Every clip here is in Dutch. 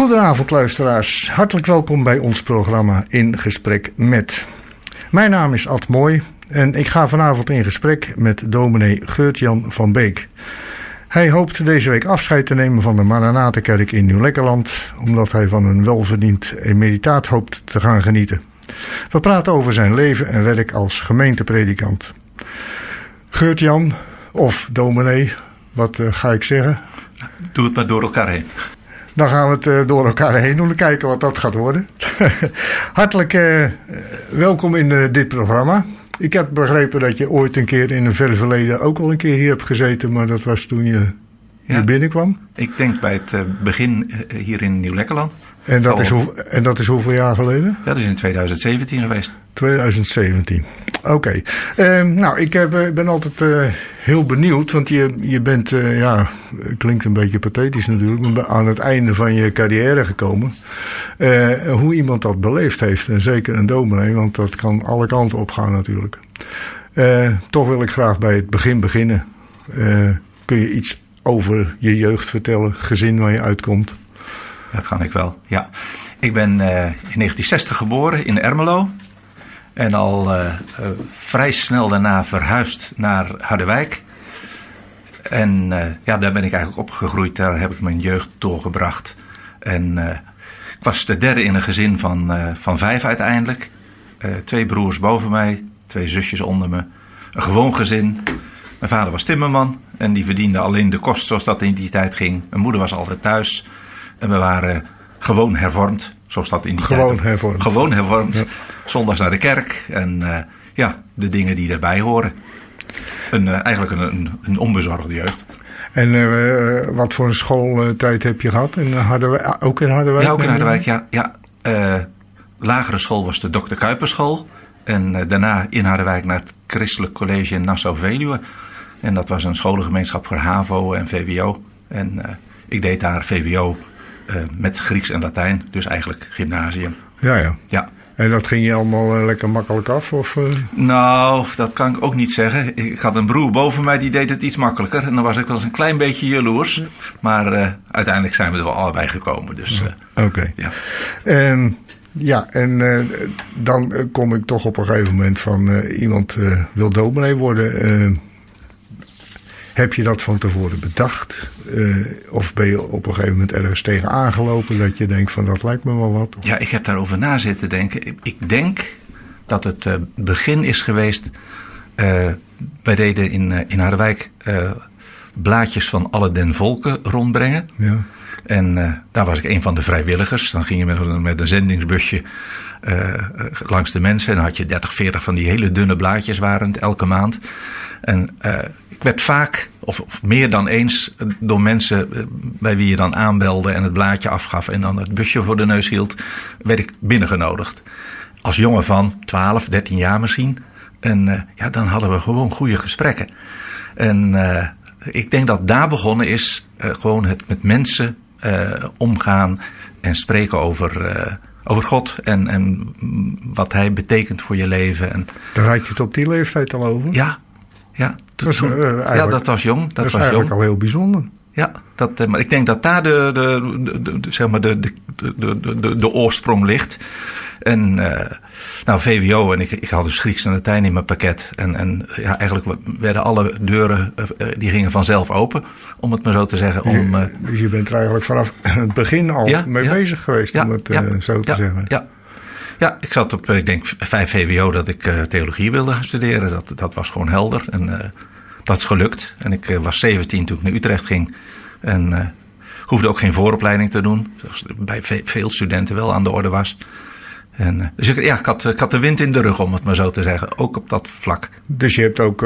Goedenavond luisteraars, hartelijk welkom bij ons programma In Gesprek Met. Mijn naam is Ad Mooi en ik ga vanavond in gesprek met dominee Geurt-Jan van Beek. Hij hoopt deze week afscheid te nemen van de Maranatenkerk in Nieuw-Lekkerland, omdat hij van een welverdiend emeritaat hoopt te gaan genieten. We praten over zijn leven en werk als gemeentepredikant. Geurt-Jan, of dominee, wat uh, ga ik zeggen? Doe het maar door elkaar heen. Dan gaan we het uh, door elkaar heen doen en kijken wat dat gaat worden. Hartelijk uh, welkom in dit programma. Ik heb begrepen dat je ooit een keer in een ver verleden ook al een keer hier hebt gezeten, maar dat was toen je ja. hier binnenkwam. Ik denk bij het begin hier in Nieuw-Lekkerland. En dat, is hoe, en dat is hoeveel jaar geleden? Dat is in 2017 geweest. 2017. Oké. Uh, nou, ik heb, eh, ben altijd uh, heel benieuwd, want je, je bent, uh, ja, klinkt een beetje pathetisch natuurlijk, maar aan het einde van je carrière gekomen. hoe iemand dat beleefd heeft, en zeker een dominee, want dat kan alle kanten op gaan natuurlijk. toch wil ik graag bij het begin beginnen. kun je iets over je jeugd vertellen, gezin waar je uitkomt? Dat kan ik wel, ja. Ik ben in 1960 geboren in Ermelo. En al uh, vrij snel daarna verhuisd naar Harderwijk. En uh, ja, daar ben ik eigenlijk opgegroeid. Daar heb ik mijn jeugd doorgebracht. En ik was de derde in een gezin van, van vijf uiteindelijk. twee broers boven mij, twee zusjes onder me. Een gewoon gezin. Mijn vader was timmerman en die verdiende alleen de kost zoals dat in die tijd ging. Mijn moeder was altijd thuis. En we waren gewoon hervormd, zoals dat in die gewoon tijd... Hervormd. Gewoon hervormd. Ja. Zondags naar de kerk en uh, ja, de dingen die daarbij horen. Een, uh, eigenlijk een, een, een, onbezorgde jeugd. En uh, wat voor een schooltijd heb je gehad? In Harderwijk, ook in Harderwijk? Ja, ook in Harderwijk, ja. ja. lagere school was de Dr. Kuiperschool. En daarna in Harderwijk naar het Christelijk College in Nassau-Veluwe. En dat was een scholengemeenschap voor HAVO en VWO. En ik deed daar VWO met Grieks en Latijn, dus eigenlijk gymnasium. Ja, ja. ja. En dat ging je allemaal uh, lekker makkelijk af? Of, uh... Nou, dat kan ik ook niet zeggen. Ik had een broer boven mij die deed het iets makkelijker. En dan was ik wel eens een klein beetje jaloers. Maar uiteindelijk zijn we er wel allebei gekomen. Dus, Oké. Okay. Ja. En, ja, en dan kom ik toch op een gegeven moment van iemand wil dominee worden. Heb je dat van tevoren bedacht? Uh, of ben je op een gegeven moment ergens tegen aangelopen dat je denkt van dat lijkt me wel wat? Ja, ik heb daarover na zitten denken. Ik denk dat het uh, begin is geweest. Uh, wij deden in, in Harderwijk blaadjes van alle den volken rondbrengen. Ja. En daar was ik een van de vrijwilligers. Dan ging je met, met een zendingsbusje langs de mensen. En dan had je 30, 40 van die hele dunne blaadjes waren het elke maand. En ik werd vaak, of, meer dan eens, door mensen eh, bij wie je dan aanbelde en het blaadje afgaf en dan het busje voor de neus hield, werd ik binnengenodigd. Als jongen van 12, 13 jaar misschien. En ja, dan hadden we gewoon goede gesprekken. En ik denk dat daar begonnen is gewoon het met mensen omgaan en spreken over over God en, en wat hij betekent voor je leven. En, Daar had je het op die leeftijd al over? Ja, ja, dat was, uh, ja, dat was jong. Dat, dat was eigenlijk jong. al heel bijzonder. Ja, dat, maar ik denk dat daar de, de, de, de zeg maar de, de, de, de, de oorsprong ligt. En uh, nou, VWO, en ik, ik had dus Grieks en Latijn in mijn pakket. En, en ja, eigenlijk werden alle deuren, uh, die gingen vanzelf open, om het maar zo te zeggen. Dus, om, je, dus je bent er eigenlijk vanaf het begin al ja, mee ja, bezig geweest, om het zo te zeggen. Ja, ja, ik zat op, ik denk, vijf VWO dat ik theologie wilde gaan studeren. Dat, dat was gewoon helder. En dat is gelukt. En ik was 17 toen ik naar Utrecht ging. En hoefde ook geen vooropleiding te doen. Zoals bij ve veel studenten wel aan de orde was. En, dus ik, ja, ik had, ik had de wind in de rug, om het maar zo te zeggen. Ook op dat vlak. Dus je hebt ook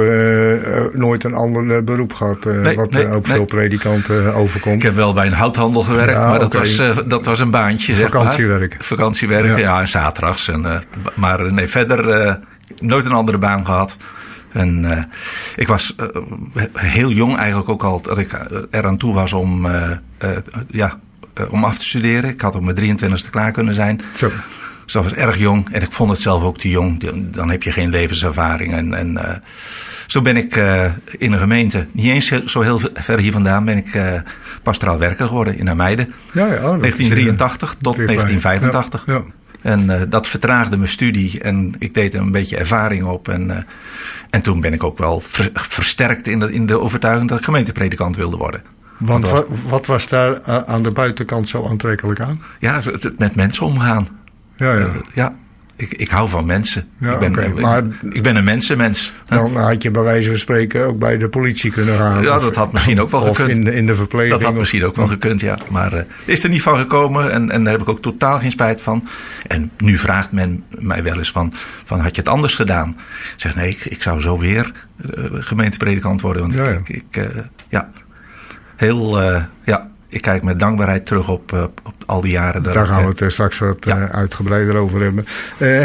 nooit een ander beroep gehad, nee, wat nee, ook nee. veel predikanten overkomt? Ik heb wel bij een houthandel gewerkt, Ja, maar dat, was, dat was een baantje. zeg maar. Vakantiewerk. Vakantiewerk, ja, Ja. en zaterdags. En, maar nee, verder nooit een andere baan gehad. En uh, ik was heel jong eigenlijk ook al dat ik eraan toe was om, ja, om af te studeren. Ik had op mijn 23e klaar kunnen zijn. Zo. Dus dat was erg jong. En ik vond het zelf ook te jong. Dan heb je geen levenservaring. En, en uh, zo ben ik uh, in een gemeente, niet eens zo heel ver hier vandaan, ben ik uh, pastoraal werker geworden in Ameide. Ja, ja, 1983 is, tot 1985. Ja, ja. En dat vertraagde mijn studie en ik deed er een beetje ervaring op. En, en toen ben ik ook wel ver, versterkt in de, in de overtuiging dat ik gemeentepredikant wilde worden. Want wat was, wat was daar aan de buitenkant zo aantrekkelijk aan? Ja, met mensen omgaan. Ja, ja. ja ik, ik hou van mensen. Ja, ik, ben, maar, ik, ben een mensenmens. Dan had je bij wijze van spreken ook bij de politie kunnen gaan. Ja, dat had misschien ook wel gekund. In de, in de verpleging. Dat had misschien ook wel gekund, ja. Maar uh, is er niet van gekomen en, en daar heb ik ook totaal geen spijt van. En nu vraagt men mij wel eens van, van had je het anders gedaan? Ik zeg nee, ik, ik zou zo weer uh, gemeentepredikant worden. Want ja, ja. ik, ik uh, ja, heel, ja, ik kijk met dankbaarheid terug op, uh, op al die jaren. Daar gaan we het straks wat ja. uitgebreider over hebben.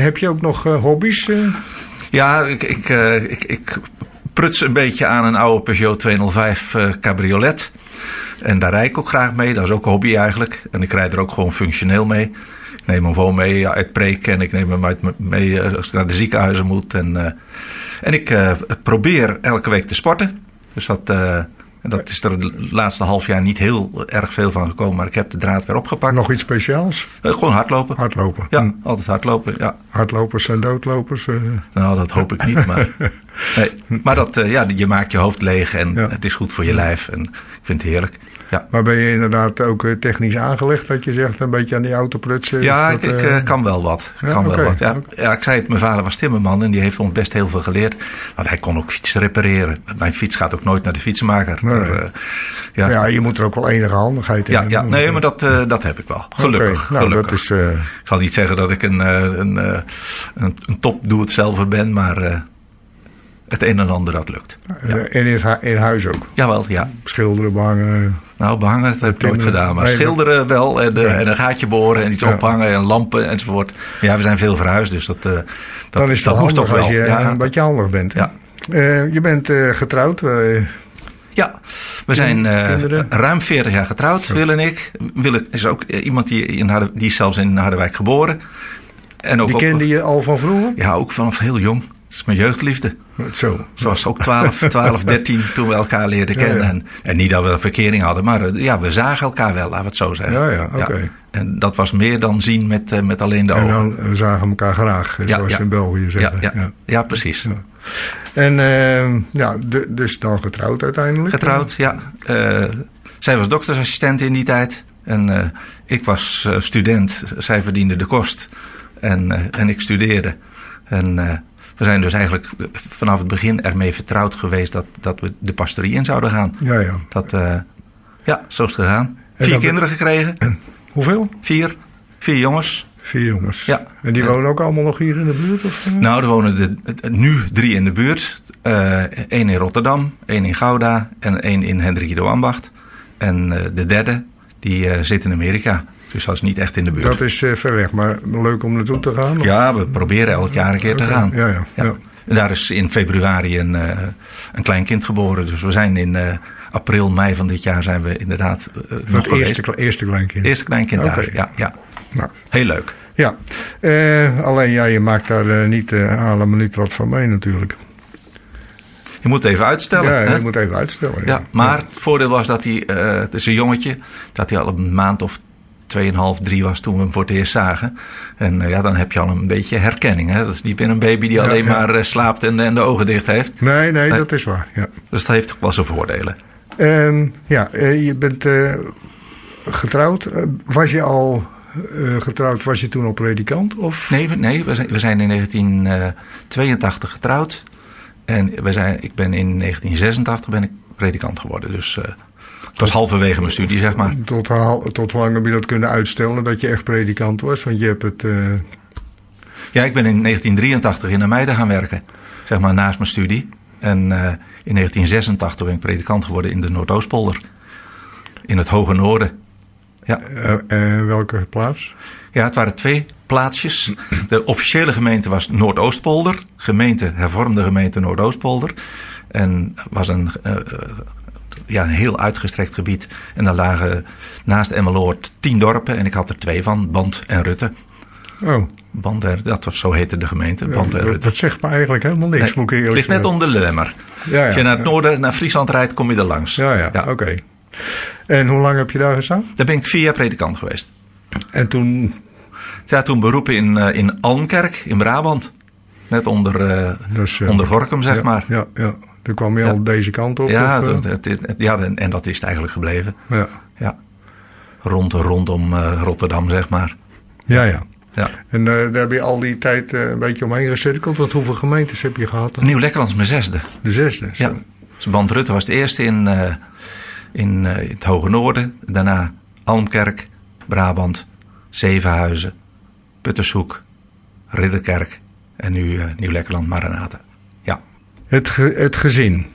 Heb je ook nog hobby's? Ja, ik, ik, ik, ik, pruts een beetje aan een oude Peugeot 205 cabriolet. En daar rijd ik ook graag mee. Dat is ook een hobby eigenlijk. En ik rijd er ook gewoon functioneel mee. Ik neem hem gewoon mee uit preek en ik neem hem uit mee als ik naar de ziekenhuizen moet. En, en ik probeer elke week te sporten. Dus dat dat is er het laatste half jaar niet heel erg veel van gekomen. Maar ik heb de draad weer opgepakt. Nog iets speciaals? Uh, gewoon hardlopen. Hardlopen. Ja, hm. altijd hardlopen. Ja. Hardlopers en doodlopers? Uh... Nou, dat hoop ik niet. Maar, nee. maar dat, uh, ja, je maakt je hoofd leeg en ja. het is goed voor je lijf. En ik vind het heerlijk. Ja. Maar ben je inderdaad ook technisch aangelegd, dat je zegt, een beetje aan die auto prutsen? Ja, dat, ik, ik kan wel wat. Ja, kan okay. wel wat ja. ja, ik zei het, mijn vader was timmerman en die heeft ons best heel veel geleerd. Want hij kon ook fietsen repareren. Mijn fiets gaat ook nooit naar de fietsenmaker. Nee. Maar, ja. ja, je moet er ook wel enige handigheid in ja, hebben. Ja, nee, maar dat, uh, dat heb ik wel. Gelukkig. Okay. Nou, gelukkig. Dat is. Ik zal niet zeggen dat ik een, een, een, een top doe-het-zelver ben, maar het een en ander dat lukt. Ja. En in, in huis ook? Jawel, ja. Schilderen, behangen? Nou, behangen dat heb ik nooit gedaan. Maar nee, schilderen wel en, ja. en, een gaatje boren en iets ja. ophangen en lampen enzovoort. Ja, we zijn veel verhuisd, dus dat, uh, dat, Dan is dat moest toch wel. als je ja. een beetje handig bent. Ja. Uh, je bent getrouwd. Ja, we zijn ruim 40 jaar getrouwd, Zo. Wil en ik. Wil is ook iemand die, in Harde, die is zelfs in Harderwijk geboren. En ook die kende op, je al van vroeger? Ja, ook vanaf heel jong. Is mijn jeugdliefde. Zo. Zoals ook 12, 12 13 toen we elkaar leerden kennen. Ja, ja. En, en, niet dat we een verkering hadden, maar ja, we zagen elkaar wel, laten we het zo zeggen. Ja, ja, oké. Okay. En dat was meer dan zien met, uh, met alleen de ogen. En dan we zagen elkaar graag, zoals ze in België zeggen. Ja, precies. En uh, ja, dus dan getrouwd uiteindelijk? Getrouwd, ja. Uh, zij was doktersassistent in die tijd. En ik was student. Zij verdiende de kost. En, en ik studeerde. En we zijn dus eigenlijk vanaf het begin ermee vertrouwd geweest dat, dat we de pastorie in zouden gaan. Ja, ja. Dat, uh, ja, zo is het gegaan. Vier kinderen gekregen. Hoeveel? Vier. Vier jongens. Vier jongens. Ja. En die wonen ook allemaal nog hier in de buurt? Of? Nou, er wonen de, nu drie in de buurt. Eén uh, in Rotterdam, één in Gouda en één in Hendrik Ambacht. En uh, de derde, die zit in Amerika. Dus dat is niet echt in de buurt. Dat is uh, ver weg, maar leuk om naartoe te gaan? Of? Ja, we proberen elk jaar een keer te gaan. Ja, ja, ja. En daar is in februari een, uh, een klein kind geboren. Dus we zijn in uh, april, mei van dit jaar zijn we inderdaad uh, Het eerste, eerste kleinkind? Eerste kleinkind okay. daar, ja. ja. Nou. Heel leuk. Ja, alleen ja, je maakt daar niet allemaal niet wat van mee natuurlijk. Je moet even uitstellen. Ja, hè? je moet even uitstellen. Ja. ja maar het voordeel was dat hij, het is een jongetje, dat hij al een maand of 2,5, 3 was toen we hem voor het eerst zagen. En uh, ja, dan heb je al een beetje herkenning. Hè? Dat is niet meer een baby die ja, alleen ja. maar uh, slaapt en, en, de ogen dicht heeft. Nee, nee, dat is waar. Ja. Dus dat heeft ook wel zijn voordelen. Um, ja, uh, je bent getrouwd. was je al getrouwd? Was je toen al predikant? Of? Nee, nee we, zijn, we zijn in 1982 getrouwd. En we zijn, ik ben in 1986 ben ik predikant geworden. Dus het was halverwege mijn studie, zeg maar. Tot, tot hoe lang heb je dat kunnen uitstellen dat je echt predikant was? Want je hebt het. Uh... Ja, ik ben in 1983 in Ameide gaan werken, zeg maar naast mijn studie. En uh, in 1986 ben ik predikant geworden in de Noordoostpolder. In het Hoge Noorden. Ja. Uh, welke plaats? Ja, het waren twee plaatsjes. De officiële gemeente was Noordoostpolder. Gemeente, hervormde gemeente Noordoostpolder. En was een ja, een heel uitgestrekt gebied. En daar lagen naast Emmeloord tien dorpen en ik had er twee van, Band en Rutte. Oh, Band dat was, zo heette de gemeente. Band Ja, dat, dat zegt me eigenlijk helemaal niks, Nee, moet ik eerlijk ligt net onder de Lemmer. Ja, ja, Als je naar het noorden, naar Friesland rijdt, kom je er langs. Ja, ja, Ja. oké. En hoe lang heb je daar gestaan? Daar ben ik vier jaar predikant geweest. En toen, Ja, toen beroepen in, eh, in Almkerk, in Brabant. Net onder, eh, dus, eh, onder Gorkum, zeg ja, maar. Ja, ja. Toen kwam je Ja. al deze kant op? Ja, of, eh? het, het, ja, en en dat is het eigenlijk gebleven. ja. Ja. Rond, rondom eh, Rotterdam, zeg maar. ja, ja. Ja. En eh, daar heb je al die tijd een beetje omheen gecirkeld. Want hoeveel gemeentes heb je gehad? dan? Nieuw-Lekkerland is mijn zesde. De zesde. zo. Ja. Dus Band Rutte was de eerste in, in, het Hoge Noorden. Daarna Almkerk, Brabant, Zevenhuizen, Puttershoek, Ridderkerk en nu eh, Nieuw-Lekkerland, Maranata. Het, het gezin.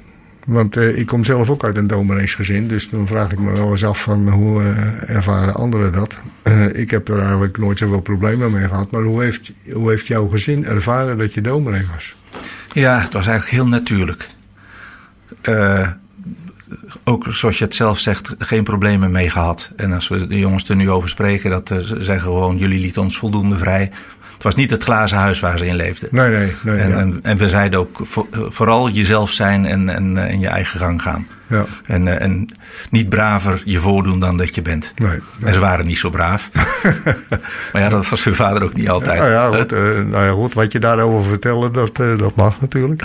Want eh, ik kom zelf ook uit een domineesgezin. Dus dan vraag ik me wel eens af van hoe eh, ervaren anderen dat. Eh, ik heb er eigenlijk nooit zoveel problemen mee gehad. Maar hoe heeft, hoe heeft jouw gezin ervaren dat je dominee was? Ja, het was eigenlijk heel natuurlijk. Ook zoals je het zelf zegt, geen problemen mee gehad. En als we de jongens er nu over spreken, dat ze zeggen gewoon: jullie lieten ons voldoende vrij. Het was niet het glazen huis waar ze in leefden. Nee, nee, nee. En, ja. en, en we zeiden ook vo- vooral jezelf zijn en, en, eh, en je eigen gang gaan. ja. En, eh, en niet braver je voordoen dan dat je bent. Nee, nee. En ze waren niet zo braaf. maar ja, dat was hun vader ook niet altijd. Nou ja, goed, eh, nou ja, goed, wat je daarover vertellen, dat, eh, dat mag natuurlijk.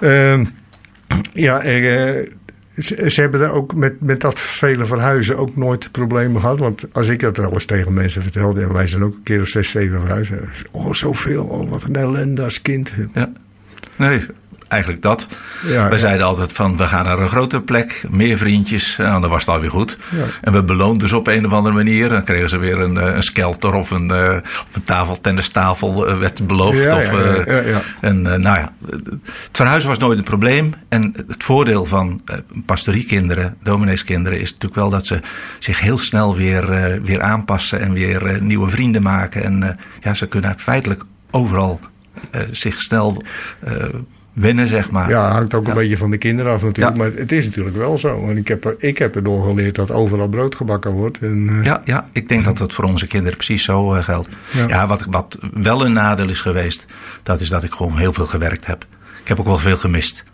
Ehm, ja, eh, ze, hebben er ook met, met dat vele verhuizen ook nooit problemen gehad. Want als ik dat wel eens tegen mensen vertelde, en wij zijn ook een keer of zes, zeven verhuizen. Oh, zoveel, oh, wat een ellende als kind. Ja. Nee, eigenlijk dat. Ja, we ja. zeiden altijd van, we gaan naar een grotere plek, meer vriendjes. En dan was het alweer goed. Ja. En we beloonden ze op een of andere manier. Dan kregen ze weer een, eh, een skelter of een, eh, of een tafel, tennistafel eh, werd beloofd. Of. En nou ja, het verhuizen was nooit een probleem. En het voordeel van pastoriekinderen, domineeskinderen, is natuurlijk wel dat ze zich heel snel weer, weer aanpassen en weer nieuwe vrienden maken. En ja, ze kunnen feitelijk overal zich snel wennen, zeg maar. Ja, hangt ook een beetje van de kinderen af natuurlijk. Ja. Maar het is natuurlijk wel zo. En ik heb, er- ik heb erdoor geleerd dat overal brood gebakken wordt. En, eh, Ja, ja, ik denk dat dat voor onze kinderen precies zo eh, geldt. Ja. Ja, wat, wat wel een nadeel is geweest, dat is dat ik gewoon heel veel gewerkt heb. Ik heb ook wel veel gemist,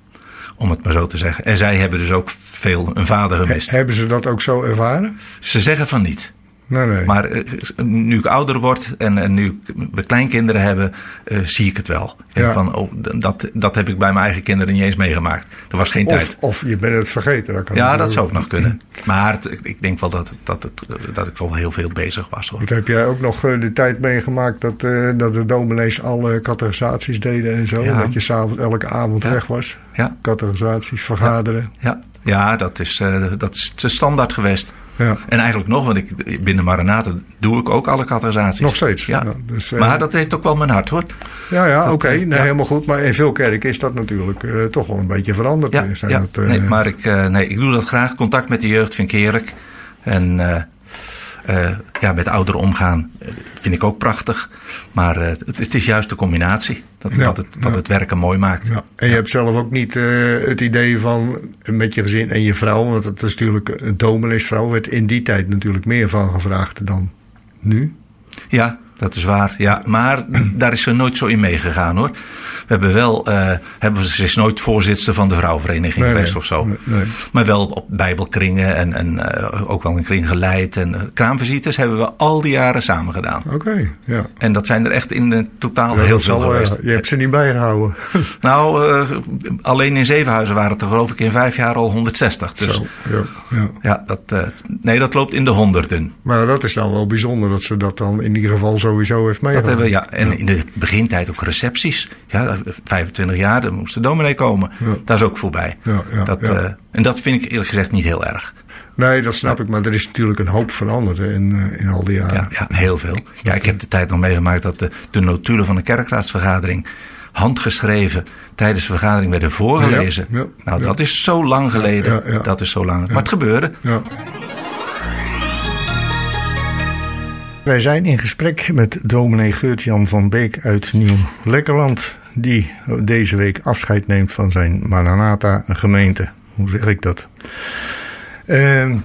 om het maar zo te zeggen. En zij hebben dus ook veel een vader he- gemist. hebben ze dat ook zo ervaren? Ze zeggen van niet. Nee, nee. Maar eh, nu ik ouder word en, en nu we kleinkinderen hebben, eh, zie ik het wel. En Ja. van, oh, dat, dat heb ik bij mijn eigen kinderen niet eens meegemaakt. Er was geen of, tijd. of je bent het vergeten. Dat kan Ja, dat zou ook nog kunnen. Maar het- ik- denk wel dat, dat, het, dat ik al heel veel bezig was. Hoor. Want heb jij ook nog eh, de tijd meegemaakt dat, eh, dat de dominees alle categorisaties deden en zo? Ja. Dat je s'avonds elke avond Ja. weg was? Ja, Categorisaties, vergaderen. ja, ja dat, is, eh, dat is standaard geweest. Ja. En eigenlijk nog, want ik, binnen Maranata doe ik ook alle categorisaties. Nog steeds. Ja. Ja, dus, eh, maar dat heeft ook wel mijn hart hoor. Ja, ja oké. eh, nee, helemaal goed. Maar in veel kerken is dat natuurlijk eh, toch wel een beetje veranderd. Ja, zijn ja. dat, nee, maar ik, nee, ik doe dat graag. Contact met de jeugd vind ik heerlijk. En eh, ja, met ouderen omgaan eh, vind ik ook prachtig. Maar eh, het, het is juist de combinatie dat, Ja, dat, het, dat ja. het werken mooi maakt. Ja. En je hebt zelf ook niet het idee van met je gezin en je vrouw, want het is natuurlijk een domineesvrouw, werd in die tijd natuurlijk meer van gevraagd dan nu. Ja, dat is waar. Ja, maar daar is ze nooit zo in meegegaan hoor. We hebben wel, eh, hebben, ze is nooit voorzitter van de vrouwenvereniging Nee, geweest nee. of zo. Nee, nee. Maar wel op bijbelkringen en, en eh, ook wel een kring geleid. En uh, kraamvisites hebben we al die jaren samen gedaan. Oké, ja. En dat zijn er echt in de totaal Ja, heel dat veel eh, geweest. je hebt ze niet bijgehouden. Nou, eh, alleen in Zevenhuizen waren het er geloof ik in vijf jaar al 160. Dus Zo, ja, ja. ja, dat, eh, nee, dat loopt in de honderden. Maar dat is dan wel bijzonder dat ze dat dan in ieder geval sowieso heeft Dat meegemaakt. hebben we, ja. En in de begintijd ook recepties. Ja, 25 jaar, dan moest de dominee komen. Ja. Dat is ook voorbij. Ja, ja, dat, ja. eh, en dat vind ik eerlijk gezegd niet heel erg. Nee, dat snap ik, maar er is natuurlijk een hoop veranderd hè, in, eh, in al die jaren. Ja, ja, heel veel. Ja, ik heb de tijd nog meegemaakt dat de, de notulen van de kerkraadsvergadering handgeschreven tijdens de vergadering werden voorgelezen. Ja, ja, nou, ja. dat is zo lang geleden. Ja, ja. Dat is zo lang. Maar het gebeurde. Ja. Wij zijn in gesprek met dominee Geurt-Jan van Beek uit Nieuw-Lekkerland, die deze week afscheid neemt van zijn Maranatha gemeente. Hoe zeg ik dat? Ehm,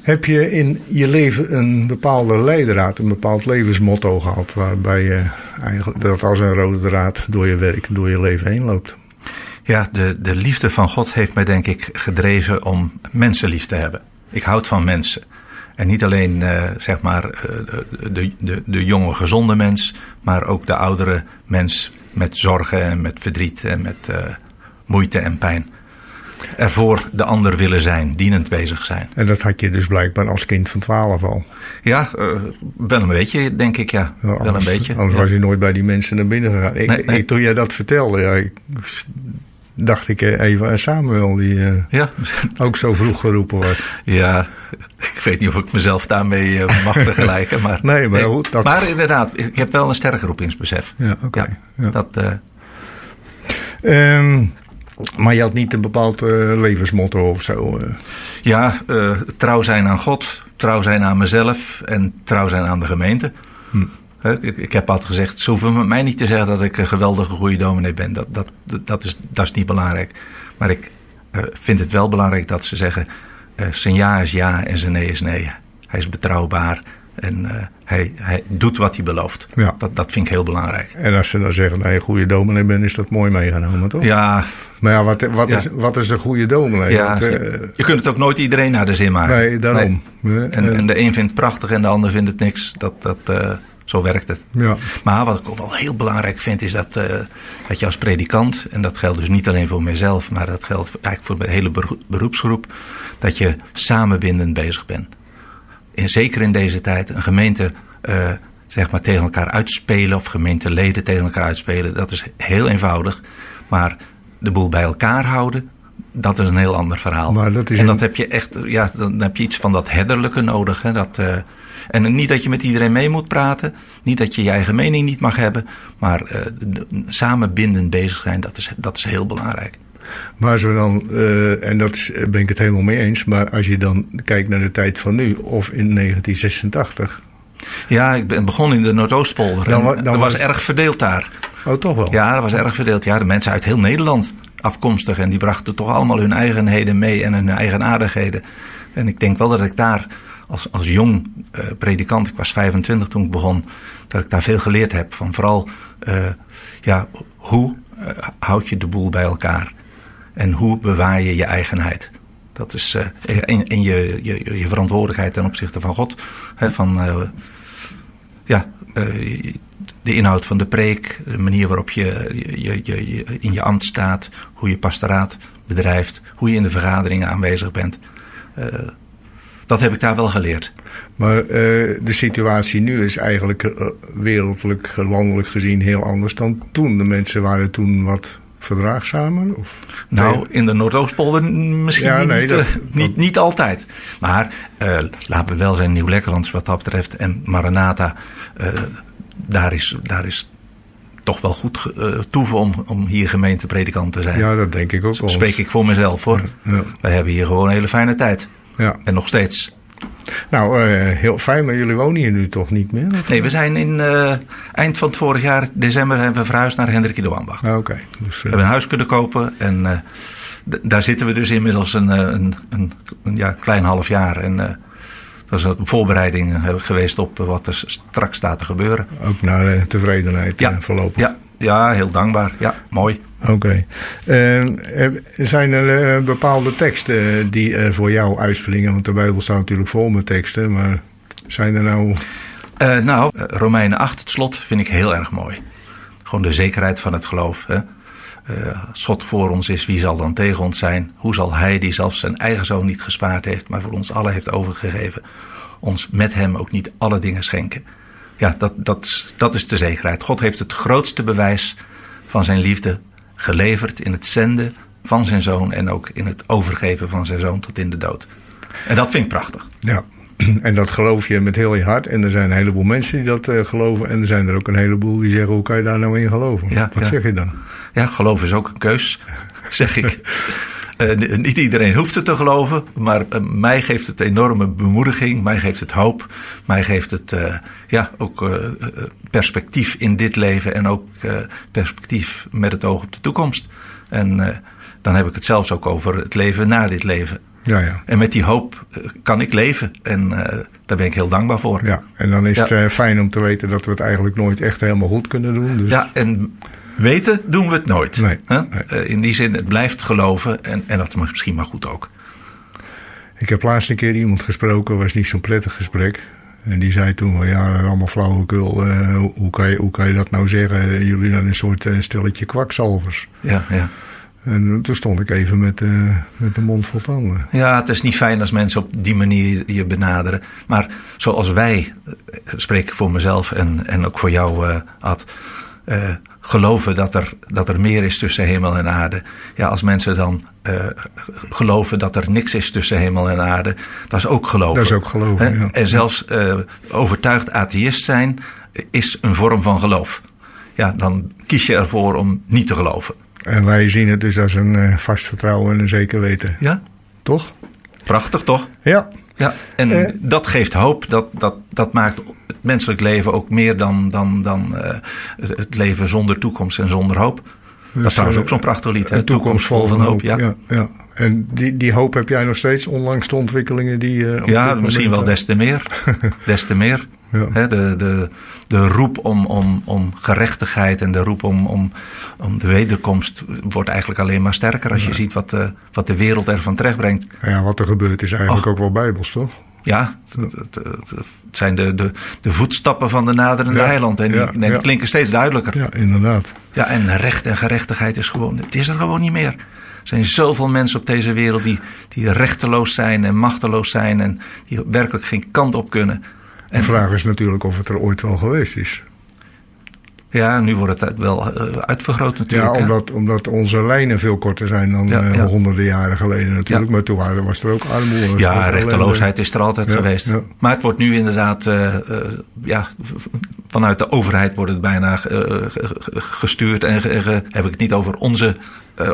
Heb je in je leven een bepaalde leidraad, een bepaald levensmotto gehad, waarbij je eigenlijk dat als een rode draad door je werk, door je leven heen loopt? Ja, de, de liefde van God heeft mij denk ik gedreven om mensen lief te hebben. Ik houd van mensen. En niet alleen uh, zeg maar uh, de, de, de jonge gezonde mens, maar ook de oudere mens met zorgen en met verdriet en met uh, moeite en pijn. Ervoor de ander willen zijn, dienend bezig zijn. En dat had je dus blijkbaar als kind van 12 al? Ja, wel een beetje, denk ik, ja. anders, wel een beetje. Anders ja. was je nooit bij die mensen naar binnen gegaan. Ik, Nee, nee. ik- toen jij dat vertelde, ja, ik, dacht ik eh, even aan Samuel, die eh, Ja, ook zo vroeg geroepen was. ja, ik weet niet of ik mezelf daarmee eh, mag vergelijken. Maar, Nee, maar dat- maar inderdaad, ik heb wel een sterk roepingsbesef. Ja, oké. Ja, Ja. Dat, eh, Ehm, maar je had niet een bepaald levensmotto of zo. Ja, trouw zijn aan God, trouw zijn aan mezelf en trouw zijn aan de gemeente. Hm. Ik, ik heb altijd gezegd, ze hoeven met mij niet te zeggen dat ik een geweldige goede dominee ben. Dat, dat, dat, is, dat is niet belangrijk. Maar ik eh, vind het wel belangrijk dat ze zeggen, eh, zijn ja is ja en zijn nee is nee. Hij is betrouwbaar en eh, hij, hij doet wat hij belooft. Ja. Dat, dat vind ik heel belangrijk. En als ze dan zeggen dat je een goede dominee bent, is dat mooi meegenomen, toch? Ja, Maar ja, wat, wat, Ja. Is, wat is een goede dominee? ja Want, je, je kunt het ook nooit iedereen naar de zin maken. nee, daarom. Nee. En, en de een vindt het prachtig en de ander vindt het niks. Dat, dat, zo werkt het. ja. Maar wat ik ook wel heel belangrijk vind, is dat, eh, dat je als predikant, en dat geldt dus niet alleen voor mijzelf, maar dat geldt eigenlijk voor de hele beroe- beroepsgroep, dat je samenbindend bezig bent. En zeker in deze tijd, een gemeente eh, zeg maar tegen elkaar uitspelen of gemeenteleden tegen elkaar uitspelen, dat is heel eenvoudig. Maar de boel bij elkaar houden, dat is een heel ander verhaal. Maar dat is en een- dat heb je echt, ja, dan heb je iets van dat herderlijke nodig. Hè, dat, eh, en niet dat je met iedereen mee moet praten, niet dat je je eigen mening niet mag hebben, maar eh, de- samen bindend bezig zijn, dat is, dat is heel belangrijk. Maar als we dan, eh, en dat is, ben ik het helemaal mee eens, maar als je dan kijkt naar de tijd van nu, of in 1986. Ja, ik ben begonnen in de Noordoostpolder. Dan was was- erg verdeeld daar. Oh, toch wel? Ja, dat was erg verdeeld. Ja, de mensen uit heel Nederland afkomstig. En die brachten toch allemaal hun eigenheden mee en hun eigenaardigheden. En ik denk wel dat ik daar als, als jong eh, predikant, ik was 25 toen ik begon, dat ik daar veel geleerd heb. Van vooral, eh, ja, hoe eh, houd je de boel bij elkaar? En hoe bewaar je je eigenheid? Dat is en je, je, je verantwoordelijkheid ten opzichte van God. Hè, van, ja, de inhoud van de preek, de manier waarop je, je, je, je in je ambt staat, hoe je pastoraat bedrijft, hoe je in de vergaderingen aanwezig bent. Dat heb ik daar wel geleerd. Maar eh, de situatie nu is eigenlijk eh, wereldlijk, landelijk gezien heel anders dan toen. De mensen waren toen wat verdraagzamer? Of Nou, in de Noordoostpolder misschien Ja, niet, nee, niet, dat- eh, niet, dat- niet altijd. Maar laten we wel zijn, Nieuw-Lekkerlands wat dat betreft en Maranatha, eh, daar, is, daar is toch wel goed toeven om, om hier gemeentepredikant te zijn. ja, dat denk ik ook wel. Spreek ik voor mezelf hoor. Ja. Wij hebben hier gewoon een hele fijne tijd. Ja. En nog steeds. Nou, eh, heel fijn, maar jullie wonen hier nu toch niet meer? Of? Nee, we zijn in eh, eind van het vorig jaar, december, zijn we verhuisd naar Hendrik de Wambacht. Ah, Oké. Dus, We hebben een huis kunnen kopen en eh, daar zitten we dus inmiddels een, een, een, een ja, klein half jaar. En dat is een voorbereiding geweest op wat er straks staat te gebeuren. ook naar tevredenheid Ja. voorlopig. Ja, ja, heel dankbaar. Ja, mooi. Oké. Eh, eh, zijn er eh, bepaalde teksten die eh, voor jou uitspringen? Want de Bijbel staat natuurlijk vol met teksten, maar zijn er nou... Eh, nou, eh, Romeinen 8, het slot, vind ik heel erg mooi. Gewoon de zekerheid van het geloof. Hè? Eh, als God voor ons is, wie zal dan tegen ons zijn? Hoe zal Hij, die zelfs zijn eigen zoon niet gespaard heeft, maar voor ons allen heeft overgegeven, ons met Hem ook niet alle dingen schenken? Ja, dat, dat, is- dat is de zekerheid. God heeft het grootste bewijs van zijn liefde geleverd in het zenden van zijn zoon en ook in het overgeven van zijn zoon tot in de dood. En dat vind ik prachtig. Ja, en dat geloof je met heel je hart. En er zijn een heleboel mensen die dat eh, geloven. En er zijn er ook een heleboel die zeggen, hoe kan je daar nou in geloven? Ja, Wat ja. zeg je dan? Ja, geloof is ook een keus, zeg ik. Eh, niet iedereen hoeft het te geloven, maar eh, mij geeft het enorme bemoediging, mij geeft het hoop, mij geeft het eh, ja, ook perspectief in dit leven en ook perspectief met het oog op de toekomst. En dan heb ik het zelfs ook over het leven na dit leven. Ja, ja. En met die hoop kan ik leven. En daar ben ik heel dankbaar voor. Ja, en dan is het fijn om te weten dat we het eigenlijk nooit echt helemaal goed kunnen doen. Dus... Ja, en weten doen we het nooit. Nee, in die zin, het blijft geloven en, en dat is misschien maar goed ook. Ik heb laatst een keer iemand gesproken, was niet zo'n prettig gesprek. En die zei toen ja, allemaal flauwekul. Uh, hoe, kan je, hoe kan je dat nou zeggen? Jullie zijn een soort uh, stelletje kwakzalvers. Ja, ja. En toen stond ik even met, uh, met de mond vol tanden. Ja, het is niet fijn als mensen op die manier je benaderen. Maar zoals wij, spreek ik voor mezelf en, en ook voor jou, Ad geloven dat er, dat er meer is tussen hemel en aarde. Ja, als mensen dan uh, geloven dat er niks is tussen hemel en aarde, dat is ook geloven. Dat is ook geloven, ja. En zelfs uh, overtuigd atheïst zijn is een vorm van geloof. Ja, dan kies je ervoor om niet te geloven. En wij zien het dus als een uh, vast vertrouwen en een zeker weten. Ja. Toch? Prachtig, toch? Ja. Ja, en dat geeft hoop. Dat, dat, dat maakt menselijk leven ook meer dan, dan, dan uh, het leven zonder toekomst en zonder hoop. dat is trouwens ook zo'n prachtig lied. Een toekomst vol van hoop, ja. ja. ja, En die, die hoop heb jij nog steeds, ondanks de ontwikkelingen die... Uh, ja, misschien wel des te meer. des te meer. Ja. de, de, de roep om, om, om gerechtigheid en de roep om, om, om de wederkomst wordt eigenlijk alleen maar sterker als je ziet wat de, wat de wereld ervan terechtbrengt. Ja, wat er gebeurt is eigenlijk ook wel bijbels, toch? Ja, het, het, het, zijn de, de, de voetstappen van de naderende ja, eiland. En die, die klinken steeds duidelijker. Ja, inderdaad. Ja, en recht en gerechtigheid is gewoon, het is er gewoon niet meer. Er zijn zoveel mensen op deze wereld die, die rechteloos zijn en machteloos zijn en die werkelijk geen kant op kunnen. En de vraag is natuurlijk of het er ooit wel geweest is. Ja, nu wordt het wel uh, uitvergroot natuurlijk. Ja, omdat, omdat onze lijnen veel korter zijn dan ja, uh, honderden jaren geleden natuurlijk. Maar toen was er ook armoede. Ja, rechteloosheid is er altijd geweest. Maar het wordt nu inderdaad, uh, ja, vanuit de overheid wordt het bijna gestuurd. En heb ik het niet over onze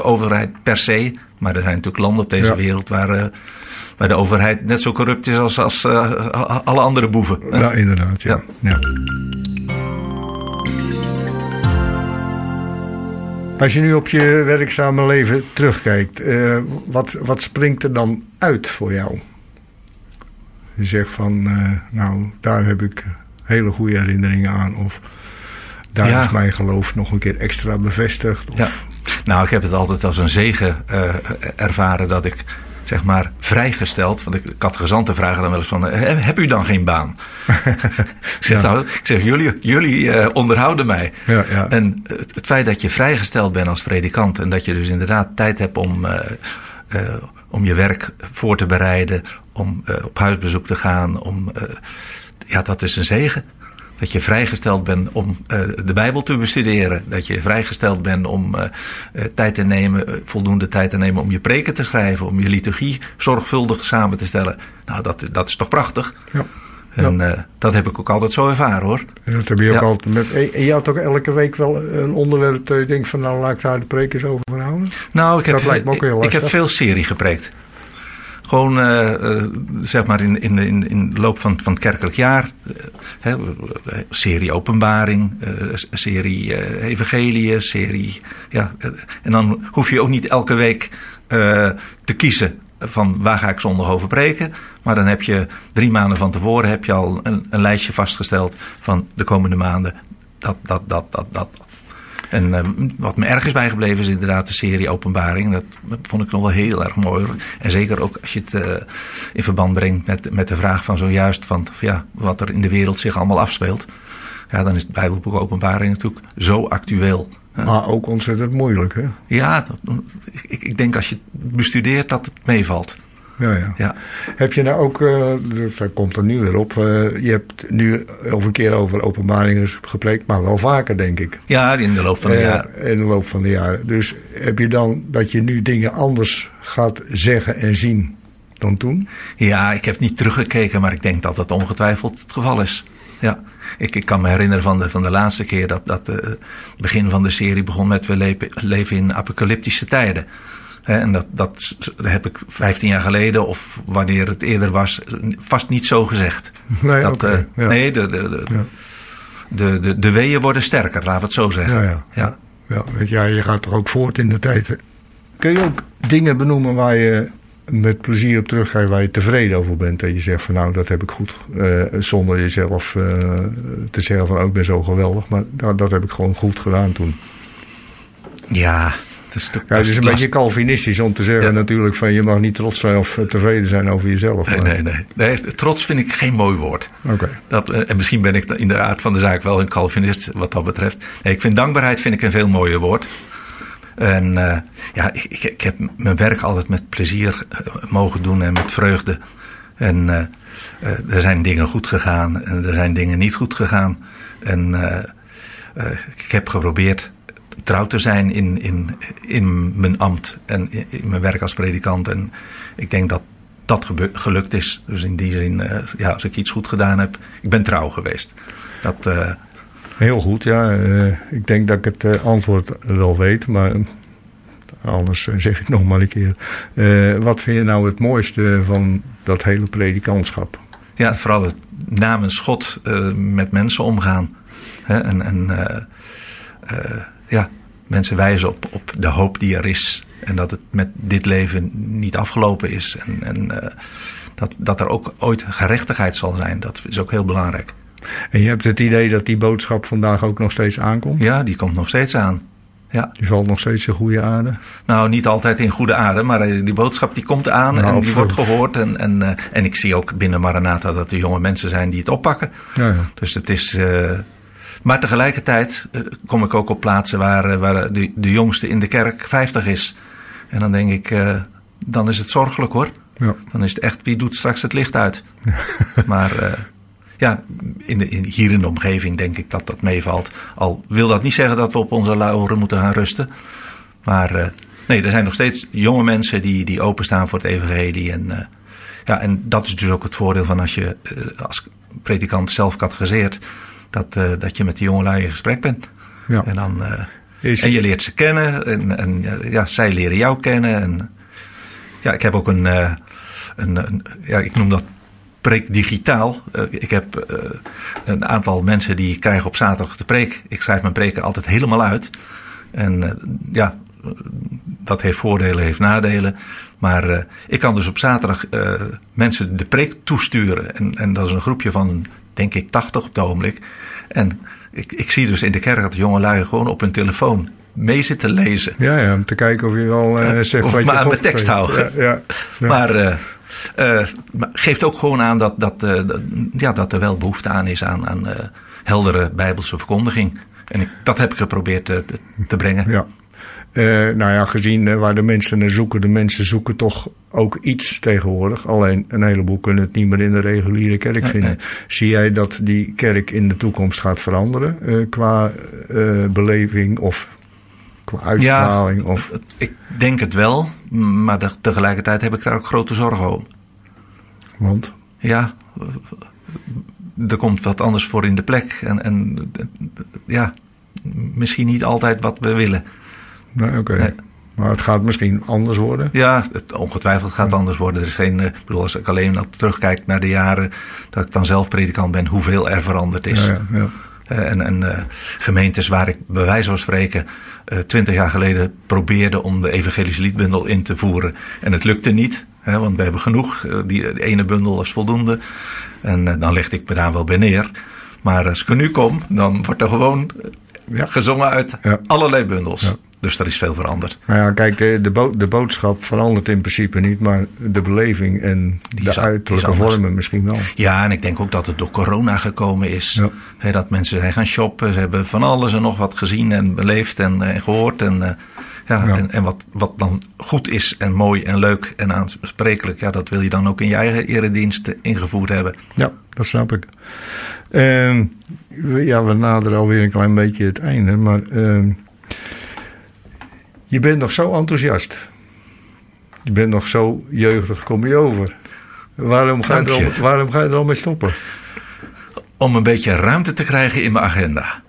overheid per se. Maar er zijn natuurlijk landen op deze wereld waar waar de overheid net zo corrupt is als, als uh, alle andere boeven. Ja, inderdaad. Ja. ja. Als je nu op je werkzame leven terugkijkt, uh, wat, wat springt er dan uit voor jou? Je zegt van, uh, nou, daar heb ik hele goede herinneringen aan. Of daar ja. is mijn geloof nog een keer extra bevestigd. Of... Ja. Nou, ik heb het altijd als een zegen uh, ervaren dat ik zeg maar, vrijgesteld. Want ik, catechisanten vragen dan wel eens van, heb u dan geen baan? ik zeg, nou, ik zeg jullie, jullie uh, onderhouden mij. Ja, ja. En het, het, feit dat je vrijgesteld bent als predikant... en dat je dus inderdaad tijd hebt om, uh, uh, om je werk voor te bereiden... om op huisbezoek te gaan, om, ja, dat is een zegen. Dat je vrijgesteld bent om uh, de Bijbel te bestuderen. Dat je vrijgesteld bent om uh, tijd te nemen, voldoende tijd te nemen om je preken te schrijven. Om je liturgie zorgvuldig samen te stellen. Nou, dat, dat is toch prachtig? Ja. En ja. dat heb ik ook altijd zo ervaren hoor. En dat heb je ook ja. altijd met. En je had ook elke week wel een onderwerp dat je denkt van nou laat ik daar de prekers over houden. Nou, ik heb, dat lijkt me ook heel lastig. Ik heb veel serie gepreekt. Gewoon uh, uh, zeg maar in, in, in, in de loop van, van het kerkelijk jaar. Uh, serie openbaring, serie evangelie, serie. Ja, en dan hoef je ook niet elke week te kiezen van waar ga ik zondag over preken. Maar dan heb je drie maanden van tevoren heb je al een, een lijstje vastgesteld van de komende maanden. Dat, dat, dat, dat, dat. En uh, wat me erg is bijgebleven is inderdaad de serie Openbaring. Dat vond ik nog wel heel erg mooi. En zeker ook als je het uh, in verband brengt met, met de vraag van zojuist van ja, wat er in de wereld zich allemaal afspeelt. Ja, dan is het Bijbelboek Openbaring natuurlijk zo actueel. Maar ook ontzettend moeilijk, hè? Ja, ik, ik denk als je het bestudeert dat het meevalt. Ja, ja. ja. Heb je nou ook, uh, dat komt er nu weer op, uh, je hebt nu over een keer over openbaringen gepreekt, maar wel vaker denk ik. Ja, in de loop van de uh, jaren. In de loop van de jaren. Dus heb je dan dat je nu dingen anders gaat zeggen en zien dan toen? Ja, ik heb niet teruggekeken, maar ik denk dat dat ongetwijfeld het geval is. Ja. Ik, ik kan me herinneren van de, van de laatste keer dat, dat het begin van de serie begon met we leven, leven in apocalyptische tijden en dat, dat heb ik 15 jaar geleden, of wanneer het eerder was, vast niet zo gezegd. Nee, dat, okay, ja. nee de, de, de, ja. de, de, de weeën worden sterker, laten we het zo zeggen. Ja, ja. ja. ja weet je, je gaat toch ook voort in de tijd. Kun je ook dingen benoemen waar je met plezier op terugkijkt waar je tevreden over bent. Dat je zegt van nou, dat heb ik goed. Uh, zonder jezelf uh, te zeggen van oh, ik ben zo geweldig. Maar dat, dat heb ik gewoon goed gedaan toen. Ja, het is, ja, het is een beetje Calvinistisch om te zeggen natuurlijk van je mag niet trots zijn of tevreden zijn over jezelf. Nee, nee, nee, nee. Trots vind ik geen mooi woord. Oké. Dat en misschien ben ik in de aard van de zaak wel een Calvinist wat dat betreft. Nee, ik vind dankbaarheid vind ik een veel mooier woord. En uh, ja, ik, ik, ik, heb mijn werk altijd met plezier mogen doen en met vreugde. En uh, uh, er zijn dingen goed gegaan en er zijn dingen niet goed gegaan. En ik heb geprobeerd trouw te zijn in, in, in mijn ambt en in, in mijn werk als predikant. En ik denk dat dat gelukt is. Dus in die zin, ja, als ik iets goed gedaan heb, ik ben trouw geweest. Dat, Heel goed, ja. Uh, ik denk dat ik het antwoord wel weet, maar anders zeg ik nog maar een keer. Wat vind je nou het mooiste van dat hele predikantschap? Ja, vooral het namens God met mensen omgaan. Hè? En, en ja, mensen wijzen op, op de hoop die er is. En dat het met dit leven niet afgelopen is. En, en dat, dat er ook ooit gerechtigheid zal zijn. Dat is ook heel belangrijk. En je hebt het idee dat die boodschap vandaag ook nog steeds aankomt? Ja, die komt nog steeds aan. Ja. Die valt nog steeds in goede aarde? Nou, niet altijd in goede aarde, maar eh, die boodschap die komt aan nou, en die wordt gehoord. En, en, uh, en ik zie ook binnen Maranatha dat er jonge mensen zijn die het oppakken. Ja, ja. Dus het is. Uh, maar tegelijkertijd kom ik ook op plaatsen waar, waar de, de jongste in de kerk 50 is. En dan denk ik, dan is het zorgelijk hoor. Ja. Dan is het echt, wie doet straks het licht uit? maar ja, in de, in, hier in de omgeving denk ik dat dat meevalt. Al wil dat niet zeggen dat we op onze lauren moeten gaan rusten. Maar uh, nee, er zijn nog steeds jonge mensen die, die openstaan voor het evangelie. En, uh, ja, en dat is dus ook het voordeel van als je uh, als predikant zelf categoriseert. Dat, dat je met die jongelui in gesprek bent. Ja. En, dan, en je leert ze kennen. En, en ja, zij leren jou kennen. En, ja, ik heb ook een, een, een ja, ik noem dat preek digitaal. Ik heb een aantal mensen die krijgen op zaterdag de preek. Ik schrijf mijn preken altijd helemaal uit. En ja, dat heeft voordelen, heeft nadelen. Maar ik kan dus op zaterdag mensen de preek toesturen. En, en dat is een groepje van, denk ik, 80 op het ogenblik. En ik, ik zie dus in de kerk dat de jonge lui gewoon op hun telefoon mee zitten lezen. Ja, ja, om te kijken of je wel uh, zegt of wat maar je aan mijn tekst houden. Ja, ja, ja. Maar, uh, uh, maar geeft ook gewoon aan dat, dat, ja, dat er wel behoefte aan is aan, aan heldere bijbelse verkondiging. En ik, dat heb ik geprobeerd te, te brengen. Ja. Uh, nou ja, gezien uh, waar de mensen naar zoeken, de mensen zoeken toch ook iets tegenwoordig. Alleen een heleboel kunnen het niet meer in de reguliere kerk vinden. Nee. Zie jij dat die kerk in de toekomst gaat veranderen uh, qua beleving of qua uitstraling? Ja, of... ik denk het wel, maar tegelijkertijd heb ik daar ook grote zorgen om. Want? Ja, er komt wat anders voor in de plek. En, en ja, misschien niet altijd wat we willen. Nee, oké. Okay. Nee. Maar het gaat misschien anders worden? Ja, het, ongetwijfeld gaat het anders worden. Er is geen, ik bedoel, als ik alleen nog terugkijk naar de jaren dat ik dan zelf predikant ben, hoeveel er veranderd is. Ja, ja. Uh, en, en uh, gemeentes waar ik bij wijze van spreken uh, twintig jaar geleden probeerde om de evangelische liedbundel in te voeren. En het lukte niet, hè, want we hebben genoeg. die, die ene bundel is voldoende. En dan legde ik me daar wel bij neer. Maar als ik er nu kom, dan wordt er gewoon gezongen uit allerlei bundels. Dus er is veel veranderd. Nou ja, kijk, de, de, bo de, boodschap verandert in principe niet, maar de beleving en die de is, uiterlijke vormen misschien wel. Ja, en ik denk ook dat het door corona gekomen is. Ja. He, dat mensen zijn gaan shoppen, ze hebben van alles en nog wat gezien en beleefd en, en gehoord. En, uh, ja, ja, En, en wat, wat dan goed is en mooi en leuk en aansprekelijk, ja, dat wil je dan ook in je eigen eredienst ingevoerd hebben. Ja, dat snap ik. Uh, ja, we naderen alweer een klein beetje het einde, maar. Uh, je bent nog zo enthousiast. Je bent nog zo jeugdig, kom je over. Waarom ga, je er al, waarom ga je er al mee stoppen? Om een beetje ruimte te krijgen in mijn agenda.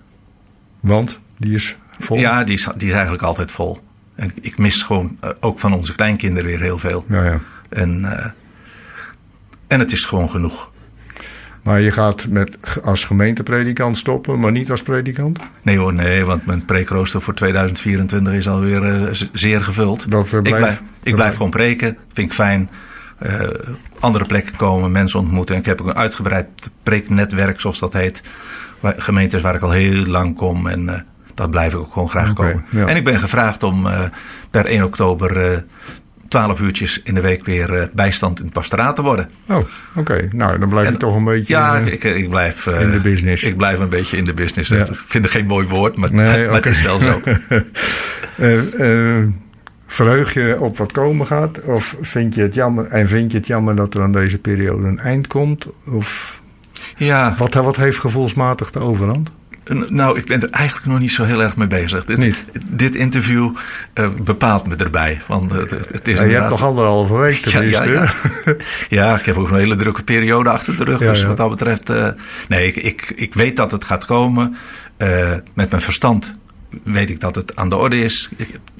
Want die is vol? Ja, die is, die is eigenlijk altijd vol. En ik mis gewoon uh, ook van onze kleinkinderen weer heel veel. Ja, ja. En, uh, en het is gewoon genoeg. Maar je gaat met, als gemeentepredikant stoppen, maar niet als predikant? Nee hoor, nee, want mijn preekrooster voor 2024 is alweer uh, zeer gevuld. Dat, uh, blijft, ik blijf, ik blijf gewoon preken, vind ik fijn. Uh, andere plekken komen, mensen ontmoeten. En ik heb ook een uitgebreid preeknetwerk, zoals dat heet. Waar, gemeentes waar ik al heel lang kom en dat blijf ik ook gewoon graag okay, komen. Ja. En ik ben gevraagd om per 1 oktober twaalf uurtjes in de week weer uh, bijstand in het pastoraat te worden. Oh, oké. Nou, dan blijf je toch een beetje ja, uh, ik, ik blijf, uh, in de business. Ik blijf een beetje in de business. Ja. Ik vind het geen mooi woord, maar, nee, maar okay. het is wel zo. verheug je op wat komen gaat? Of vind je het jammer, en vind je het jammer dat er aan deze periode een eind komt? Of ja. wat, wat heeft gevoelsmatig de overhand? Nou, ik ben er eigenlijk nog niet zo heel erg mee bezig. Dit, dit interview uh, bepaalt me erbij. Want het, het is ja, je hebt nog anderhalve week tenminste. Ja, ja, ja. ik heb ook een hele drukke periode achter de rug. dus wat dat betreft... Uh, nee, ik, ik, ik weet dat het gaat komen. Uh, met mijn verstand weet ik dat het aan de orde is.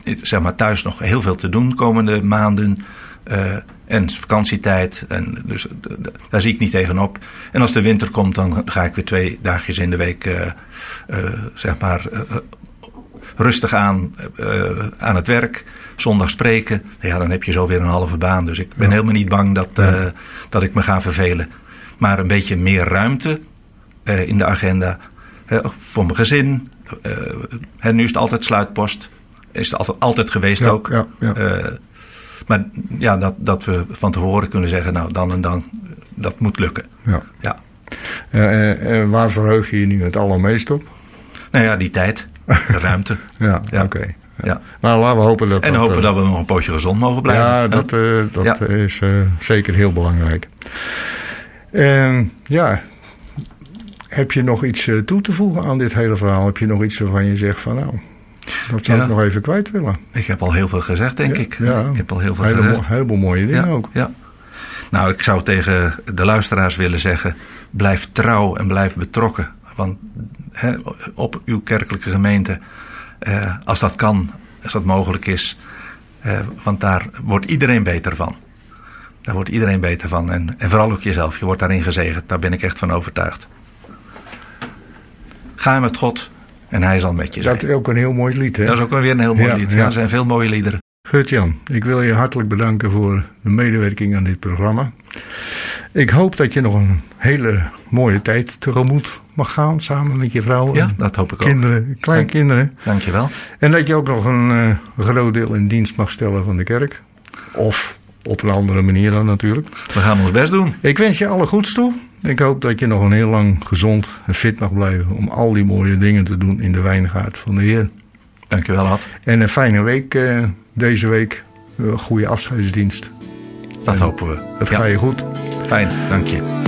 Ik, zeg maar thuis nog heel veel te doen komende maanden. En vakantietijd. En dus daar zie ik niet tegenop. En als de winter komt, dan ga ik weer twee dagjes in de week, uh, uh, zeg maar, uh, rustig aan, aan het werk. Zondag spreken. Ja, dan heb je zo weer een halve baan. Dus ik ben ja. helemaal niet bang dat, ja. dat ik me ga vervelen. Maar een beetje meer ruimte in de agenda. voor mijn gezin. nu is het altijd sluitpost. Is het altijd, altijd geweest ook. Maar ja, dat, dat we van tevoren kunnen zeggen, nou dan en dan, dat moet lukken. Ja. ja. Uh, uh, waar verheug je je nu het allermeest op? Nou ja, die tijd, de ruimte. ja, ja. oké. Okay. Ja. Maar laten we hopen dat. En dat, hopen uh, dat we nog een poosje gezond mogen blijven. Ja, dat, uh, dat ja. is uh, zeker heel belangrijk. ja. Heb je nog iets toe te voegen aan dit hele verhaal? Heb je nog iets waarvan je zegt van nou, dat zou ja. ik nog even kwijt willen. Ik heb al heel veel gezegd, denk ja, ik. Ja. Ik heb al heel veel Hele, gezegd. Heel veel mooie dingen ook. Ja. Nou, ik zou tegen de luisteraars willen zeggen: blijf trouw en blijf betrokken. Want hè, op uw kerkelijke gemeente, eh, als dat kan, als dat mogelijk is, eh, want daar wordt iedereen beter van. Daar wordt iedereen beter van. En, en vooral ook jezelf. Je wordt daarin gezegend. Daar ben ik echt van overtuigd. Ga met God en hij zal met je zijn. Dat is ook een heel mooi lied, hè? Dat is ook weer een heel mooi ja, lied. Ja, er zijn veel mooie liederen. Gert-Jan, ik wil je hartelijk bedanken voor de medewerking aan dit programma. Ik hoop dat je nog een hele mooie tijd tegemoet mag gaan samen met je vrouw. Ja, dat hoop ik kinderen, ook. Kleinkinderen. Dank je wel. En dat je ook nog een uh, groot deel in dienst mag stellen van de kerk. Of op een andere manier dan natuurlijk. We gaan ons best doen. Ik wens je alle goeds toe. Ik hoop dat je nog een heel lang gezond en fit mag blijven om al die mooie dingen te doen in de wijngaard van de Heer. Dankjewel, Ad. En een fijne week uh, deze week. Een goede afscheidsdienst. Dat en hopen we. Dat ja. ga je goed. Fijn, dank je.